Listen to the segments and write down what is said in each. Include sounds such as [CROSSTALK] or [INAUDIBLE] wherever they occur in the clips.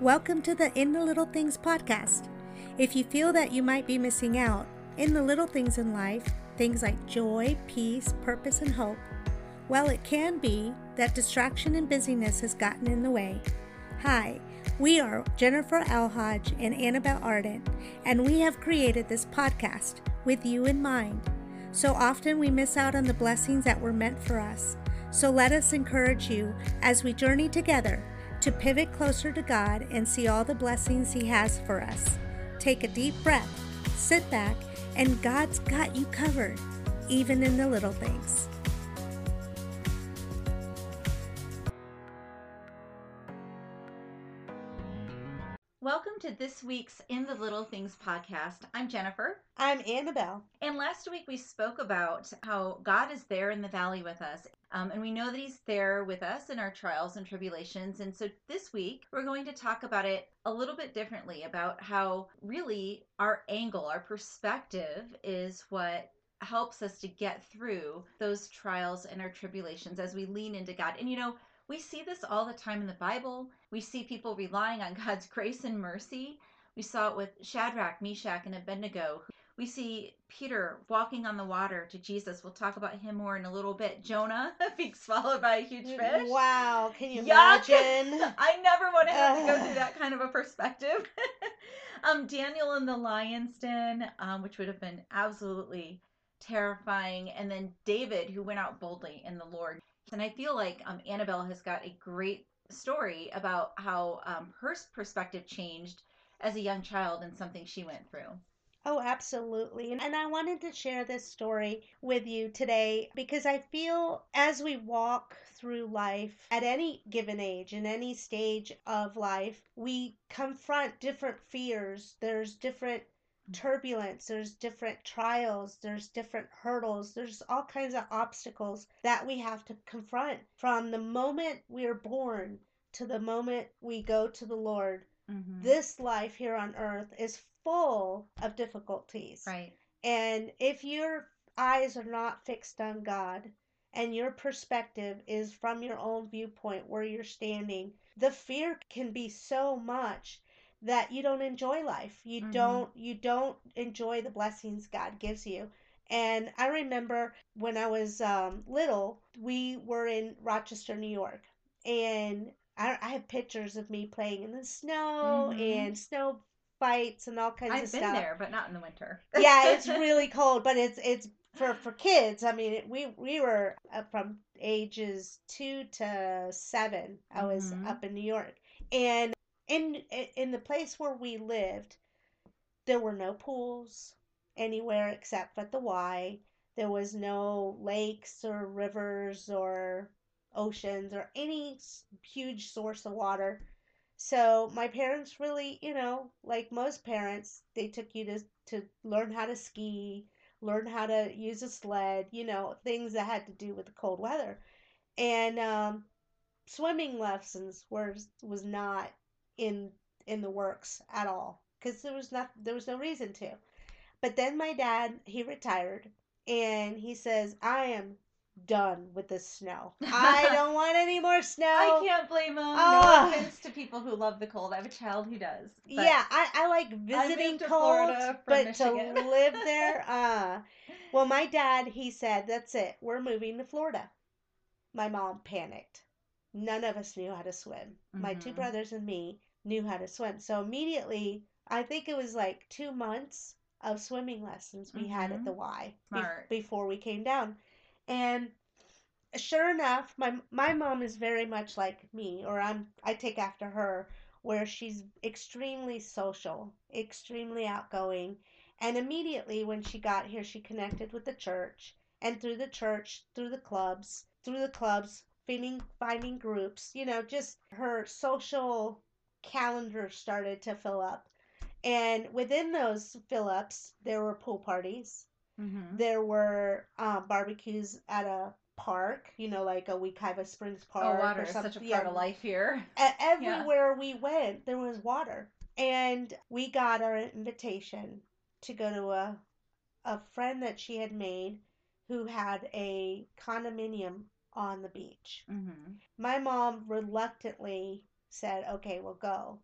Welcome to the In the Little Things podcast. If you feel that you might be missing out in the little things in life, things like joy, peace, purpose, and hope, well, it can be that distraction and busyness has gotten in the way. Hi, we are Jennifer Alhodge and Annabelle Arden, and we have created this podcast with you in mind. So often we miss out on the blessings that were meant for us. So let us encourage you as we journey together to pivot closer to God and see all the blessings He has for us. Take a deep breath, sit back, and God's got you covered, even in the little things. To this week's In the Little Things podcast. I'm Jennifer. I'm Annabelle. And last week we spoke about how God is there in the valley with us. Um, and we know that He's there with us in our trials and tribulations. And so this week we're going to talk about it a little bit differently about how really our angle, our perspective is what helps us to get through those trials and our tribulations as we lean into God. And you know, we see this all the time in the Bible. We see people relying on [LAUGHS] God's grace and mercy. We saw it with Shadrach, Meshach, and Abednego. We see Peter walking on the water to Jesus. We'll talk about him more in a little bit. Jonah [LAUGHS] being swallowed by a huge fish. Wow, can you Yuck. imagine? [LAUGHS] I never want to have to go through [SIGHS] that kind of a perspective. um, Daniel in the lion's den, um, which would have been absolutely terrifying. And then David, who went out boldly in the Lord. And I feel like um, Annabelle has got a great story about how um, her perspective changed as a young child and something she went through. Oh, absolutely. And I wanted to share this story with you today because I feel as we walk through life at any given age, in any stage of life, we confront different fears. There's different turbulence, there's different trials, there's different hurdles, there's all kinds of obstacles that we have to confront from the moment we're born to the moment we go to the Lord. Mm-hmm. This life here on earth is full of difficulties. Right. And if your eyes are not fixed on God and your perspective is from your own viewpoint where you're standing, the fear can be so much that you don't enjoy life. You Mhm. don't you don't enjoy the blessings God gives you. And I remember when I was um, little, we were in Rochester, New York, and I, I have pictures of me playing in the snow Mhm. and snow fights and all kinds I've of been stuff. there, but not in the winter. yeah, it's [LAUGHS] really cold, but it's it's for for kids. I mean, it, we we were from ages two to seven. I was Mhm. up in New York, and in in the place where we lived, there were no pools anywhere except at the Y. There was no lakes or rivers or oceans or any huge source of water. So my parents really, you know, like most parents, they took you to to learn how to ski, learn how to use a sled, you know, things that had to do with the cold weather. And um, swimming lessons was was not in in the works at all because there was not there was no reason to. But then my dad, he retired and he says, "I am done with the snow. I [LAUGHS] don't want any more snow." I can't blame him. Ah. No offense to people who love the cold. I have a child who does. yeah, I, I like visiting cold, but to live there, uh. Well, my dad, he said, "That's it. We're moving to Florida." My mom panicked. None of us knew how to swim. My two Mhm. brothers and me knew how to swim. So immediately, I think it was like two months of swimming lessons we had at Mhm. the Y be- before we came down. And sure enough, my my mom is very much like me, or I'm I take after her, where she's extremely social, extremely outgoing, and immediately when she got here, she connected with the church, and through the church, through the clubs, through the clubs, finding finding groups, you know, just her social calendar started to fill up. And within those fill ups, there were pool parties, Mhm. there were um, barbecues at a park, you know, like a Wekiva Springs Park. Oh, Park water or is such a yeah, part of life here. everywhere we went, there was water, and we got our invitation to go to a a friend that she had made who had a condominium on the beach. Mm-hmm. My mom reluctantly said, "Okay, we'll go."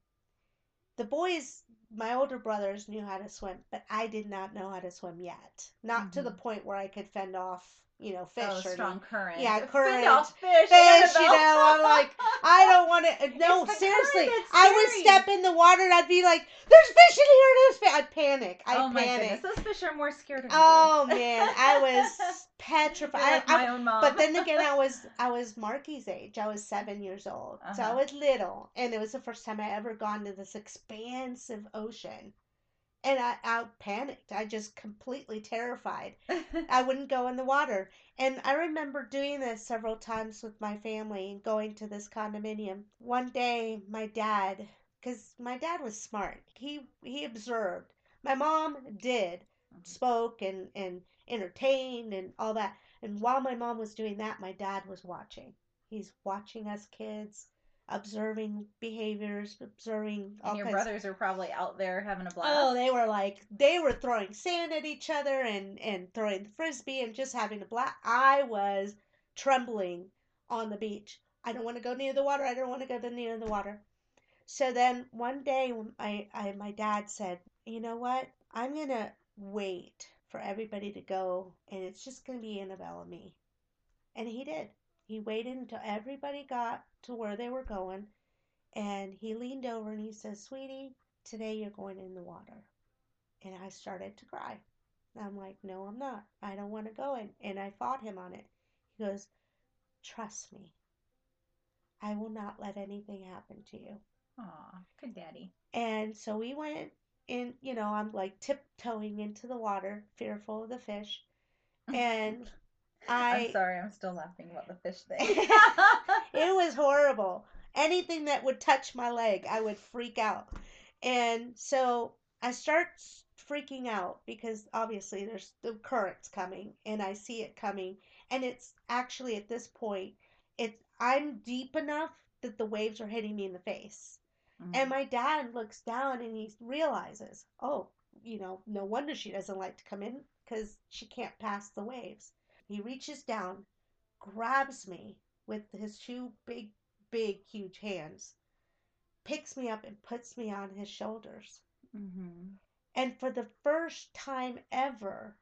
the boys, my older brothers knew how to swim, but I did not know how to swim yet. Not to the Mhm. point where I could fend off, you know, fish oh, or strong current. Yeah, current. fish. fish. You know, I'm like, I don't want [LAUGHS] to. No, seriously, I would step in the water and I'd be like, "There's fish in here! There's fish!" I'd panic. I'd oh my panic. goodness, those fish are more scared of me. Oh man, I [LAUGHS] was petrified. like I- my own mom. but then again, I was I was Marky's age. I was seven years old, so I Uh-huh. was little, and it was the first time I ever gone to this expansive ocean, and I I panicked. I just completely terrified. [LAUGHS] I wouldn't go in the water, and I remember doing this several times with my family and going to this condominium. One day, my dad, because my dad was smart, he he observed. My mom did mm-hmm. spoke and and entertained and all that. And while my mom was doing that, my dad was watching. He's watching us kids, observing behaviors, observing all and your brothers are probably out there having a oh, blast. Oh, they were like they were throwing sand at each other and and throwing the frisbee and just having a blast. I was trembling on the beach. I don't want to go near the water. I don't want to go near the water. So then one day, I, I my dad said, "You know what? I'm gonna wait for everybody to go, and it's just gonna be Annabelle and me." And he did. He waited until everybody got to where they were going, and he leaned over and he says, "Sweetie, today you're going in the water." And I started to cry. I'm like, "No, I'm not. I don't want to go in." And I fought him on it. He goes, "Trust me. I will not let anything happen to you." Aw, good daddy. And so we went in, you know, I'm like tiptoeing into the water, fearful of the fish. [LAUGHS] And I- I'm sorry, I'm still laughing about the fish thing. [LAUGHS] [LAUGHS] it was horrible. Anything that would touch my leg, I would freak out. And so I start freaking out because obviously there's the currents coming and I see it coming. And it's actually at this point, it's I'm deep enough that the waves are hitting me in the face. Mhm. And my dad looks down and he realizes, oh, you know, no wonder she doesn't like to come in because she can't pass the waves. He reaches down, grabs me with his two big, big, huge hands, picks me up and puts me on his shoulders. Mhm. And for the first time ever,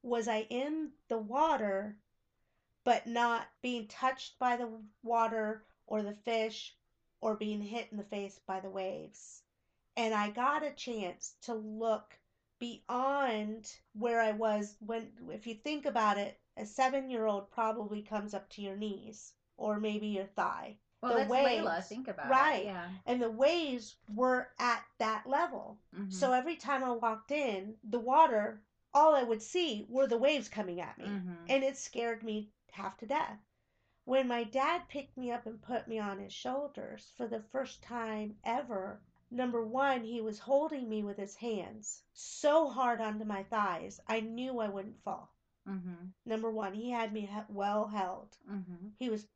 was I in the water, but not being touched by the water or the fish or being hit in the face by the waves. And I got a chance to look beyond where I was when, if you think about it, a seven year old probably comes up to your knees or maybe your thigh. Well, the that's Layla. waves. Think about Right. it. Yeah. And the waves were at that level. Mhm. So every time I walked in, the water, all I would see were the waves coming at me. Mhm. And it scared me half to death. When my dad picked me up and put me on his shoulders for the first time ever, number one, he was holding me with his hands so hard onto my thighs, I knew I wouldn't fall. Mhm. Number one, he had me well held. Mhm. He was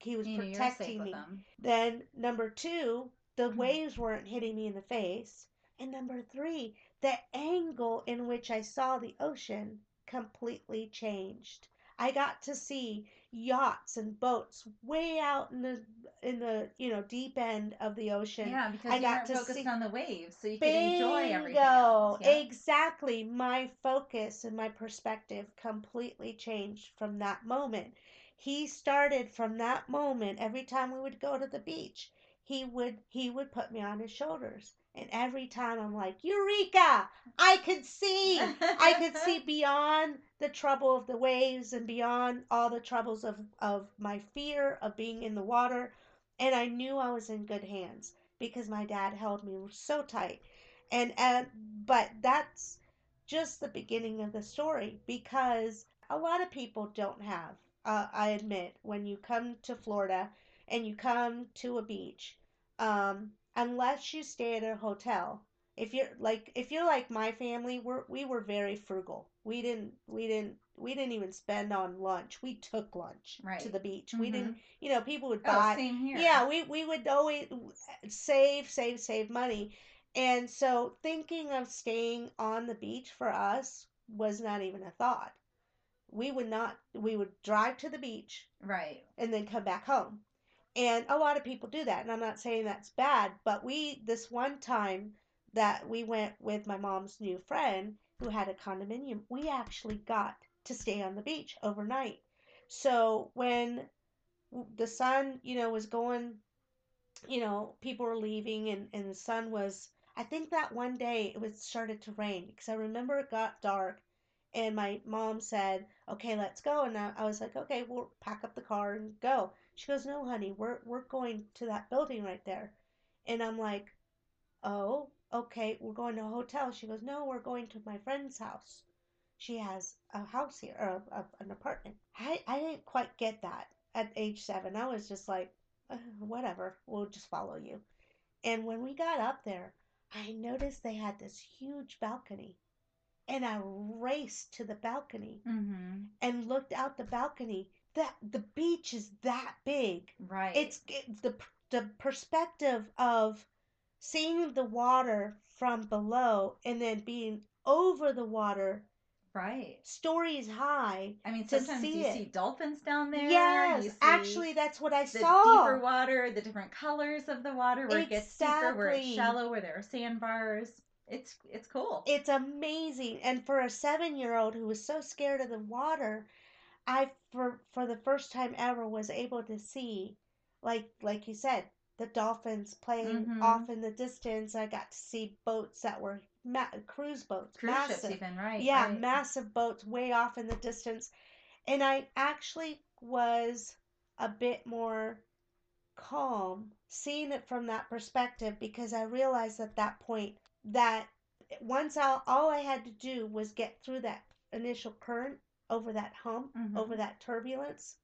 he was You know, you're safe protecting me. Then number two, the Mhm. waves weren't hitting me in the face. And number three, the angle in which I saw the ocean completely changed. I got to see yachts and boats way out in the in the you know deep end of the ocean. Yeah, because I you got to focused see- on the waves, so you could enjoy everything else. Yeah. Exactly. My focus and my perspective completely changed from that moment. He started from that moment every time we would go to the beach. He would he would put me on his shoulders. And every time I'm like, Eureka! I could see. I could [LAUGHS] see beyond the trouble of the waves and beyond all the troubles of, of my fear of being in the water. And I knew I was in good hands because my dad held me so tight. And, and but that's just the beginning of the story because a lot of people don't have, uh, I admit, when you come to Florida and you come to a beach, um, unless you stay at a hotel. If you're like if you're like my family we're we were very frugal. We didn't we didn't we didn't even spend on lunch. We took lunch to the beach. We Mhm. didn't you know people would Oh, buy same here. yeah we we would always save save save money. And so thinking of staying on the beach for us was not even a thought. We would not we would drive to the beach Right. and then come back home And a lot of people do that. And I'm not saying that's bad, but we, this one time that we went with my mom's new friend who had a condominium, we actually got to stay on the beach overnight. So when the sun, you know, was going, you know, people were leaving and, and the sun was, I think that one day it was started to rain because I remember it got dark and my mom said, okay, let's go. And I, I was like, okay, we'll pack up the car and go. She goes, no, honey, we're, we're going to that building right there. And I'm like, oh, okay, we're going to a hotel. She goes, no, we're going to my friend's house. She has a house here, or a, a, an apartment. I, I didn't quite get that at age seven. I was just like, uh, whatever, we'll just follow you. And when we got up there, I noticed they had this huge balcony. And I raced to the balcony Mm-hmm. and looked out the balcony. That the beach is that big. Right. It's it, the the perspective of seeing the water from below and then being over the water, right. stories high. I mean, sometimes see you it. see dolphins down there. yes, actually, that's what I saw. the saw. deeper water, the different colors of the water, where it gets deeper, where it's shallow, where there are sandbars. It's it's cool. It's amazing. And for a seven year old who was so scared of the water, I for for the first time ever was able to see, like like you said, the dolphins playing Mhm. off in the distance. I got to see boats that were ma- cruise boats, Cruise massive. ships, even right? yeah, right. massive boats way off in the distance. And I actually was a bit more calm seeing it from that perspective because I realized at that point that once I, all I had to do was get through that initial current over that hump, Mhm. over that turbulence,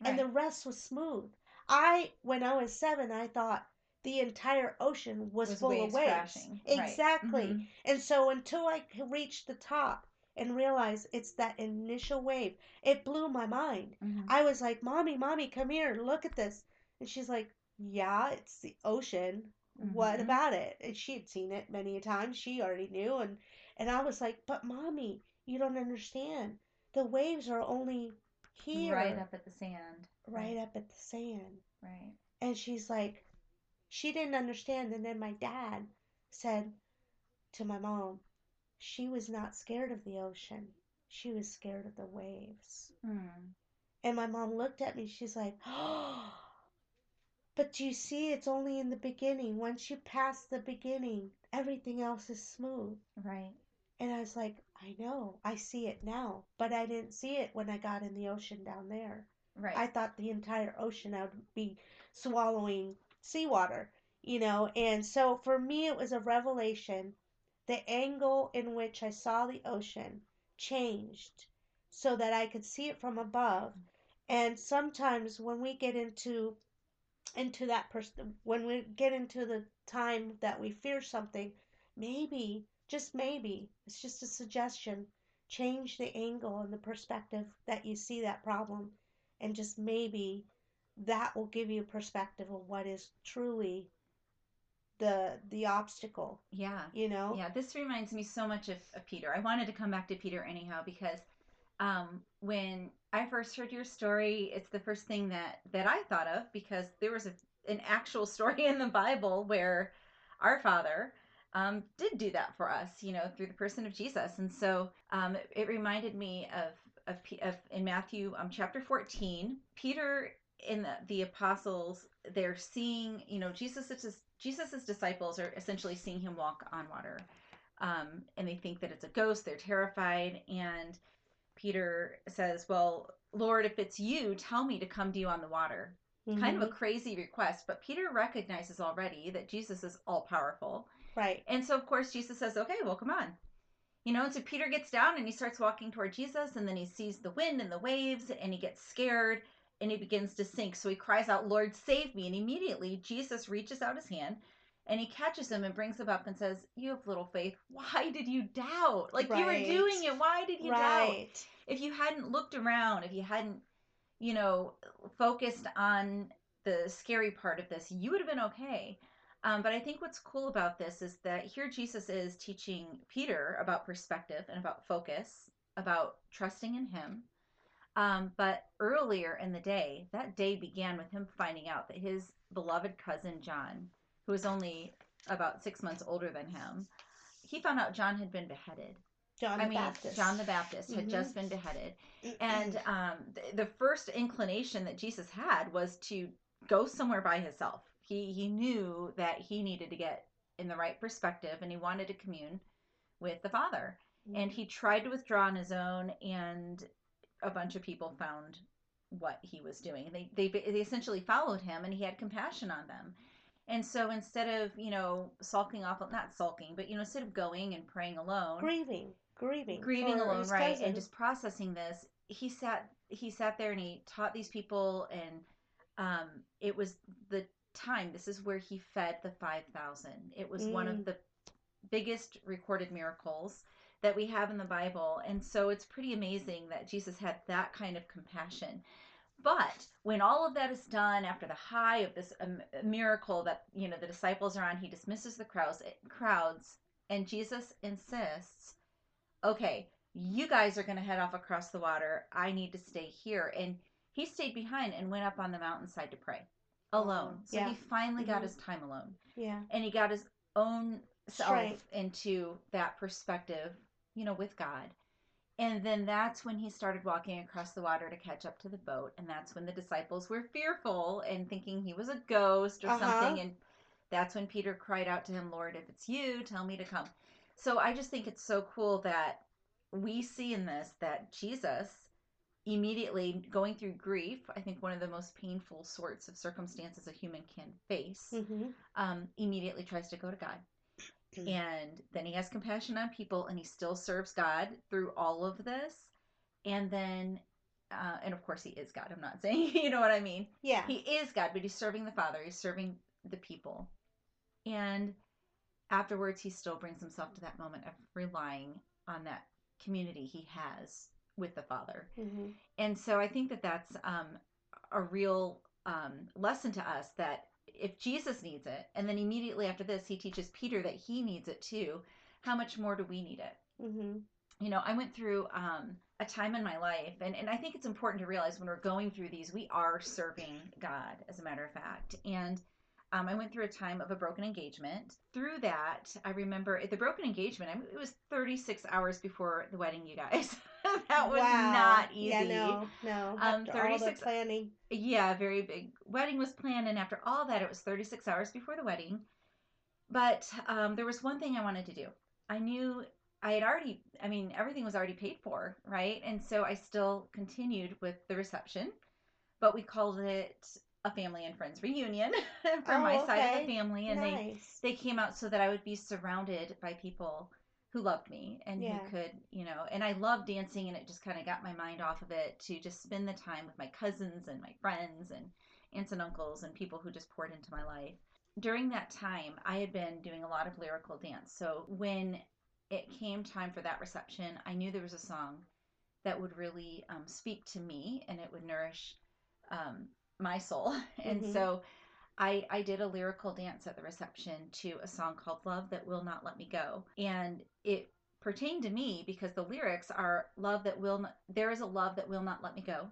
Right. and the rest was smooth. I, when I was seven, I thought the entire ocean was, Was full waves of waves. crashing, right. Exactly. Mhm. And so until I reached the top and realized it's that initial wave, it blew my mind. Mhm. I was like, "Mommy, mommy, come here, look at this." And she's like, "Yeah, it's the ocean. What Mhm. about it?" And she had seen it many a time. She already knew and and I was like, "But mommy, you don't understand. The waves are only here, Right up at the sand. right up at the sand." Right. And she's like, she didn't understand. And then my dad said to my mom, she was not scared of the ocean. She was scared of the waves. Hmm. And my mom looked at me. She's like, oh, [GASPS] but you see, it's only in the beginning. Once you pass the beginning, everything else is smooth. Right. And I was like, I know, I see it now, but I didn't see it when I got in the ocean down there. Right. I thought the entire ocean I would be swallowing seawater, you know. And so for me, it was a revelation. The angle in which I saw the ocean changed so that I could see it from above. Mm. And sometimes when we get into into that person when we get into the time that we fear something, maybe just maybe it's just a suggestion. Change the angle and the perspective that you see that problem and just maybe that will give you a perspective of what is truly the the obstacle yeah. you know Yeah, this reminds me so much of, of Peter. I wanted to come back to Peter anyhow because um, when I first heard your story, it's the first thing that that I thought of because there was a, an actual story [LAUGHS] in the Bible where our Father um, did do that for us, you know, through the person of Jesus, and so um, it, it reminded me of of, of in Matthew um, chapter fourteen, Peter and the, the apostles they're seeing, you know, Jesus Jesus's disciples are essentially seeing him walk on water um, and they think that it's a ghost. They're terrified. And Peter says, Well, Lord, if it's you, tell me to come to you on the water. Kind of a Mhm. crazy request, but Peter recognizes already that Jesus is all powerful. right And so, of course, Jesus says, Okay, well, come on. You know, and so Peter gets down and he starts walking toward Jesus, and then he sees the wind and the waves, and he gets scared and he begins to sink. So he cries out, Lord, save me. And immediately Jesus reaches out his hand and he catches him and brings him up and says, You have little faith. Why did you doubt? Like you were doing it. Why did you doubt? If you hadn't looked around, if you hadn't, you know, focused on the scary part of this, you would have been okay. Um, but I think what's cool about this is that here Jesus is teaching Peter about perspective and about focus, about trusting in him. Um, but earlier in the day, that day began with him finding out that his beloved cousin John, who was only about six months older than him, he found out John had been beheaded. John I mean, Baptist. John the Baptist had Mhm. just been beheaded. And um, th- the first inclination that Jesus had was to go somewhere by himself. He, he knew that he needed to get in the right perspective and he wanted to commune with the Father. And he tried to withdraw on his own, and a bunch of people found what he was doing. They, they, they essentially followed him, and he had compassion on them. And so instead of, you know, sulking off, not sulking, but, you know, instead of going and praying alone, grieving, grieving, grieving alone right cousin. and just processing this he sat he sat there and he taught these people and um it was the time this is where he fed the 5000 it was one Mm. of the biggest recorded miracles that we have in the bible and so it's pretty amazing that jesus had that kind of compassion but when all of that is done after the high of this um, miracle that you know the disciples are on he dismisses the crowds crowds and jesus insists okay, you guys are going to head off across the water. I need to stay here. And he stayed behind and went up on the mountainside to pray alone. So Yeah. he finally got Mhm. his time alone yeah, and he got his own self Strength. into that perspective, you know, with God. And then that's when he started walking across the water to catch up to the boat. And that's when the disciples were fearful and thinking he was a ghost or Uh-huh. something. And that's when Peter cried out to him, Lord, if it's you, tell me to come. So I just think it's so cool that we see in this that Jesus immediately going through grief, I think one of the most painful sorts of circumstances a human can face, hmm um, immediately tries to go to God. [CLEARS THROAT] And then he has compassion on people and he still serves God through all of this. And then, uh, and of course, he is God. I'm not [LAUGHS] saying, you know what I mean? yeah, He is God, but he's serving the Father, he's serving the people. And afterwards, he still brings himself to that moment of relying on that community he has with the Father. hmm And so I think that that's um, a real um, lesson to us that if Jesus needs it, and then immediately after this, he teaches Peter that he needs it too, how much more do we need it? hmm you know, I went through um, a time in my life, and, and I think it's important to realize when we're going through these, we are serving God, as a matter of fact. And um, I went through a time of a broken engagement. Through that, I remember at the broken engagement, I mean, it was 36 hours before the wedding, you guys. [LAUGHS] that was wow. not easy. Yeah, no, no. Um, After all the 36 planning. Yeah, very big wedding was planned, and after all that, it was 36 hours before the wedding. But um, there was one thing I wanted to do. I knew I had already, I mean, everything was already paid for, right? And so I still continued with the reception, but we called it a family and friends reunion [LAUGHS] for Oh, my side of the family, and they they came out so that I would be surrounded by people who loved me and Yeah. who could, you know, and I love dancing and it just kind of got my mind off of it to just spend the time with my cousins and my friends and aunts and uncles and people who just poured into my life. During that time, I had been doing a lot of lyrical dance. So when it came time for that reception, I knew there was a song that would really um, speak to me and it would nourish um, my soul. [LAUGHS] And Mhm. so I, I did a lyrical dance at the reception to a song called Love That Will Not Let Me Go. And it pertained to me because the lyrics are love that will not, there is a love that will not let me go.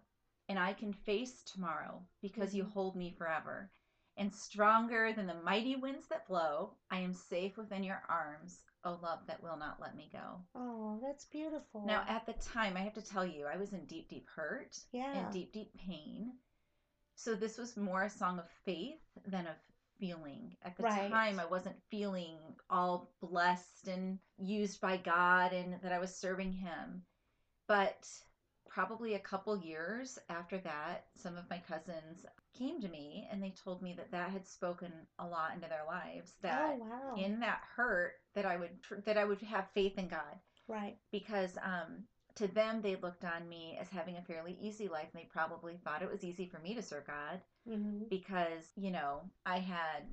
And I can face tomorrow because you Mhm. hold me forever. And stronger than the mighty winds that blow, I am safe within your arms. Oh, love that will not let me go. Oh, that's beautiful. Now, at the time, I have to tell you, I was in deep, deep hurt yeah. and deep, deep pain. So this was more a song of faith than of feeling. At the Right. time, I wasn't feeling all blessed and used by God and that I was serving Him. But probably a couple years after that, some of my cousins came to me and they told me that that had spoken a lot into their lives. That oh, wow. in that hurt, that I would that I would have faith in God right. because um, to them they looked on me as having a fairly easy life and they probably thought it was easy for me to serve god hmm because you know i had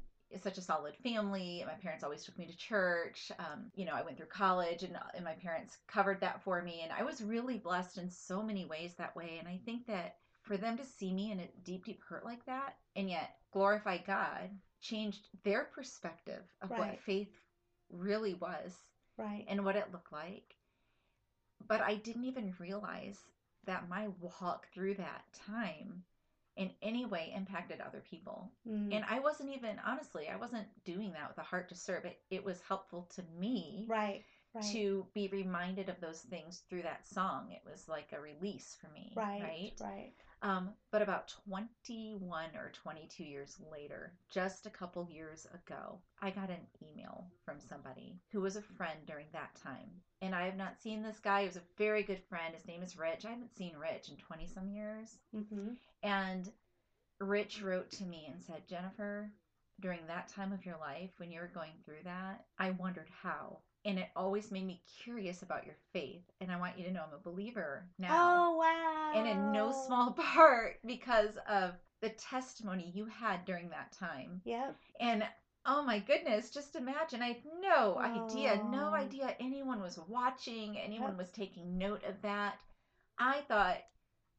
such a solid family my parents always took me to church um, you know i went through college and, and my parents covered that for me and i was really blessed in so many ways that way and i think that for them to see me in a deep deep hurt like that and yet glorify god changed their perspective of what faith really was Right. and what it looked like. But I didn't even realize that my walk through that time in any way impacted other people. Mm. And I wasn't even, honestly, I wasn't doing that with a heart to serve. It, it was helpful to me right. Right. to be reminded of those things through that song. It was like a release for me. right. Right. Right. Um, but about 21 or 22 years later, just a couple years ago, I got an email from somebody who was a friend during that time. And I have not seen this guy. He was a very good friend. His name is Rich. I haven't seen Rich in 20 some years. Mm-hmm. And Rich wrote to me and said, Jennifer, during that time of your life when you were going through that, I wondered how. And it always made me curious about your faith. And I want you to know I'm a believer now. Oh wow. And in no small [LAUGHS] part because of the testimony you had during that time. Yep. And oh my goodness, just imagine. I had no idea, no idea anyone was watching, anyone Yep. was taking note of that. I thought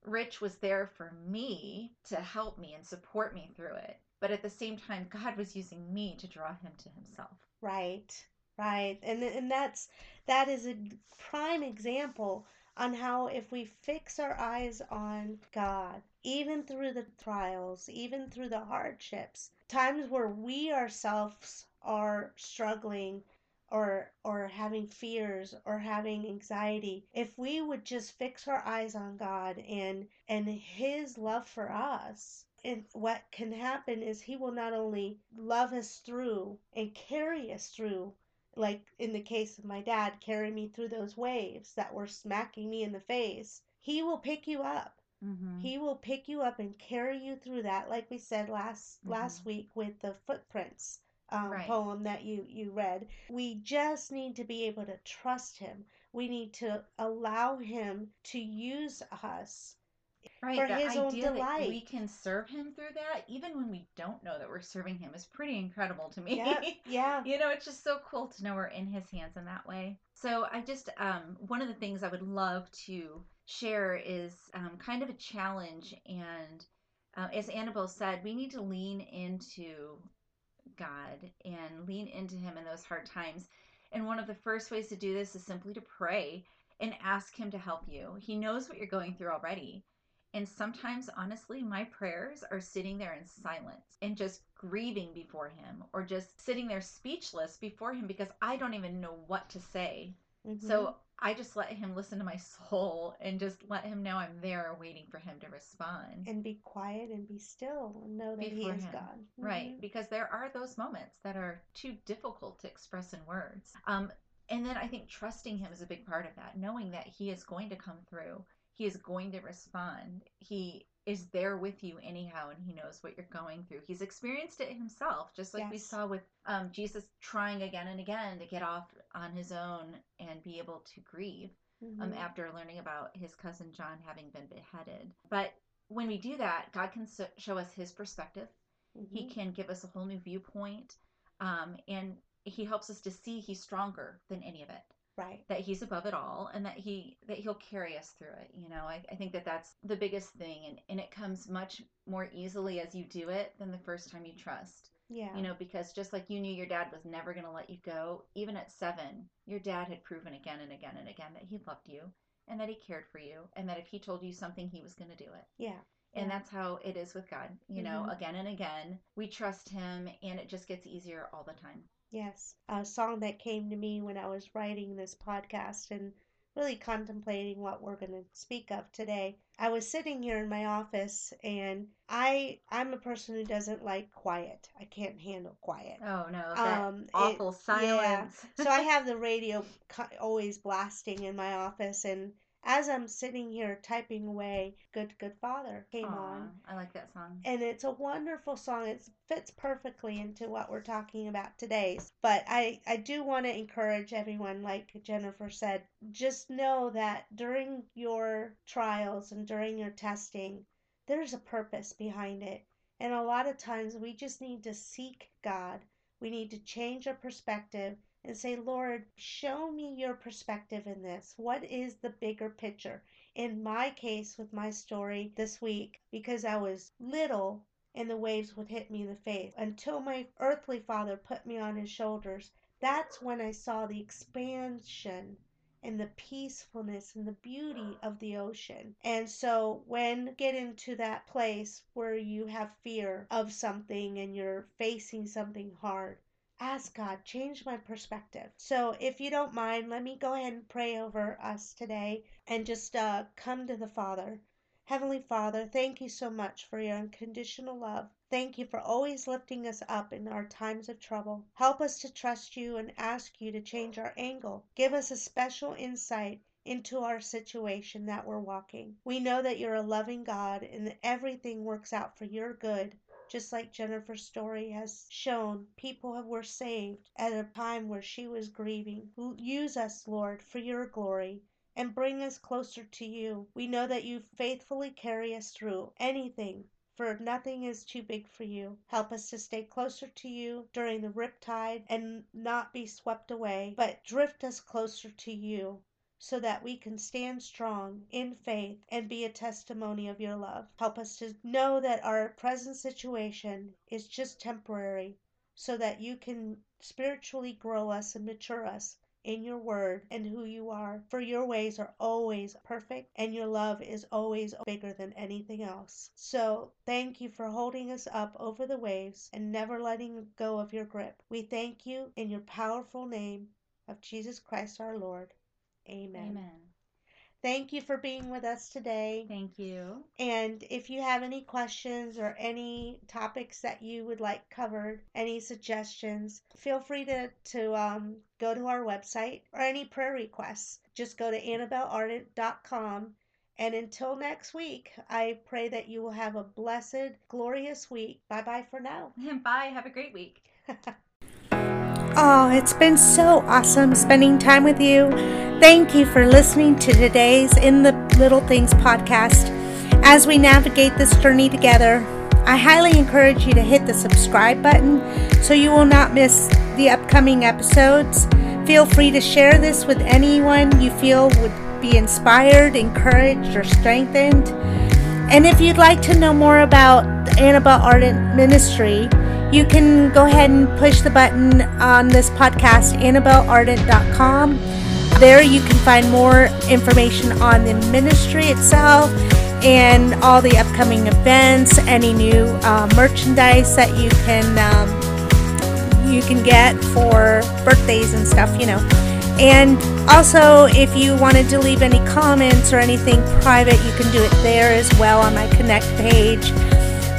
Rich was there for me to help me and support me through it. But at the same time, God was using me to draw him to himself. Right. Right. And and that's that is a prime example on how if we fix our eyes on God, even through the trials, even through the hardships, times where we ourselves are struggling or or having fears or having anxiety, if we would just fix our eyes on God and and his love for us, and what can happen is he will not only love us through and carry us through like in the case of my dad carry me through those waves that were smacking me in the face he will pick you up Mm-hmm. he will pick you up and carry you through that like we said last last week with the footprints um, Right. poem that you you read we just need to be able to trust him we need to allow him to use us Right. for the his own idea that delight. we can serve him through that, even when we don't know that we're serving him, is pretty incredible to me. yeah [LAUGHS] yeah you know, it's just so cool to know we're in his hands in that way. So I just, um, one of the things I would love to share is um, kind of a challenge. And uh, as Annabelle said, we need to lean into God and lean into him in those hard times. And one of the first ways to do this is simply to pray and ask him to help you. He knows what you're going through already. And sometimes, honestly, my prayers are sitting there in silence and just grieving before Him or just sitting there speechless before Him because I don't even know what to say. mhm. So I just let Him listen to my [LAUGHS] soul and just let Him know I'm there waiting for Him to respond. and be quiet and be still and know that he Before is him. god Right, Mhm. because there are those moments that are too difficult to express in words. Um, and then I think trusting him is a big part of that, knowing that he is going to come through, he is going to respond, he is there with you anyhow, and he knows what you're going through. He's experienced it himself, just like we saw with um, Jesus trying again and again to get off on his own and be able to grieve um, Mhm. after learning about his cousin John having been beheaded. But when we do that, God can so- show us his perspective he Mhm. can give us a whole new viewpoint um, and he helps us to see he's stronger than any of it right that he's above it all and that he that he'll carry us through it you know i, I think that that's the biggest thing and, and it comes much more easily as you do it than the first time you trust yeah you know because just like you knew your dad was never going to let you go even at seven your dad had proven again and again and again that he loved you and that he cared for you and that if he told you something he was going to do it yeah and Yeah. that's how it is with God. You know, Mhm. again and again, we trust Him, and it just gets easier all the time. Yes, a song that came to me when I was writing this podcast and really contemplating what we're going to speak of today. I was sitting here in my office and I I'm a person who doesn't like quiet. I can't handle quiet. Oh no, Um, it- awful silence. so I [LAUGHS] have the radio always blasting in my office and as I'm sitting here typing away, Good Good Father came Aw, on I like that song. and it's a wonderful song. It fits perfectly into what we're talking about today. But I, I do want to encourage everyone, like Jennifer said, just know that during your trials and during your testing, there's a purpose behind it. And a lot of times we just need to seek God. We need to change our perspective and say, Lord, show me your perspective in this. What is the bigger picture? in my case with my story this week because I was little and the waves would hit me in the face until my earthly father put me on his shoulders. That's when I saw the expansion and the peacefulness and the beauty of the ocean. And so when get into that place where you have fear of something and you're facing something hard, ask God, change my perspective. So, if you don't mind, let me go ahead and pray over us today and just uh, come to the Father. Heavenly Father, thank you so much for your unconditional love. Thank you for always lifting us up in our times of trouble. Help us to trust you and ask you to change our angle. Give us a special insight into our situation that we're walking. We know that you're a loving God and that everything works out for your good just like Jennifer's story has shown, people were saved at a time where she was grieving. Use us, Lord, for your glory and bring us closer to you. We know that you faithfully carry us through anything, for nothing is too big for you. Help us to stay closer to you during the riptide and not be swept away, but drift us closer to you so that we can stand strong in faith and be a testimony of your love. Help us to know that our present situation is just temporary so that you can spiritually grow us and mature us in your word and who you are. For your ways are always perfect and your love is always bigger than anything else. So thank you for holding us up over the waves and never letting go of your grip. We thank you in your powerful name of Jesus Christ our Lord. Amen. Amen. Thank you for being with us today. Thank you. And if you have any questions or any topics that you would like covered, any suggestions, feel free to, to um, go to our website or any prayer requests. Just go to annabelleardent.com. And until next week, I pray that you will have a blessed, glorious week. Bye bye for now. [LAUGHS] Bye. Have a great week. [LAUGHS] Oh, it's been so awesome spending time with you. Thank you for listening to today's In the Little Things podcast. As we navigate this journey together, I highly encourage you to hit the subscribe button so you will not miss the upcoming episodes. Feel free to share this with anyone you feel would be inspired, encouraged, or strengthened. And if you'd like to know more about the Annabelle Ardent Ministry, you can go ahead and push the button on this podcast, annabelleardent.com. There you can find more information on the ministry itself and all the upcoming events, any new uh, merchandise that you can um, you can get for birthdays and stuff, you know. And also, if you wanted to leave any comments or anything private, you can do it there as well on my Connect page.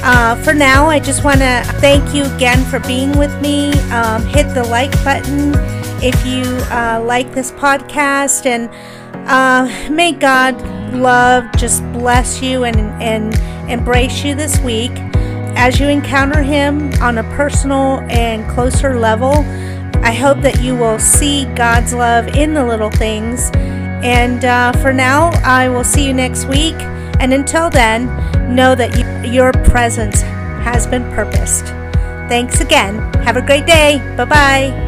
Uh, for now, I just want to thank you again for being with me. Um, hit the like button if you uh, like this podcast, and uh, may God love just bless you and, and embrace you this week as you encounter Him on a personal and closer level. I hope that you will see God's love in the little things. And uh, for now, I will see you next week. And until then, know that you, your presence has been purposed. Thanks again. Have a great day. Bye bye.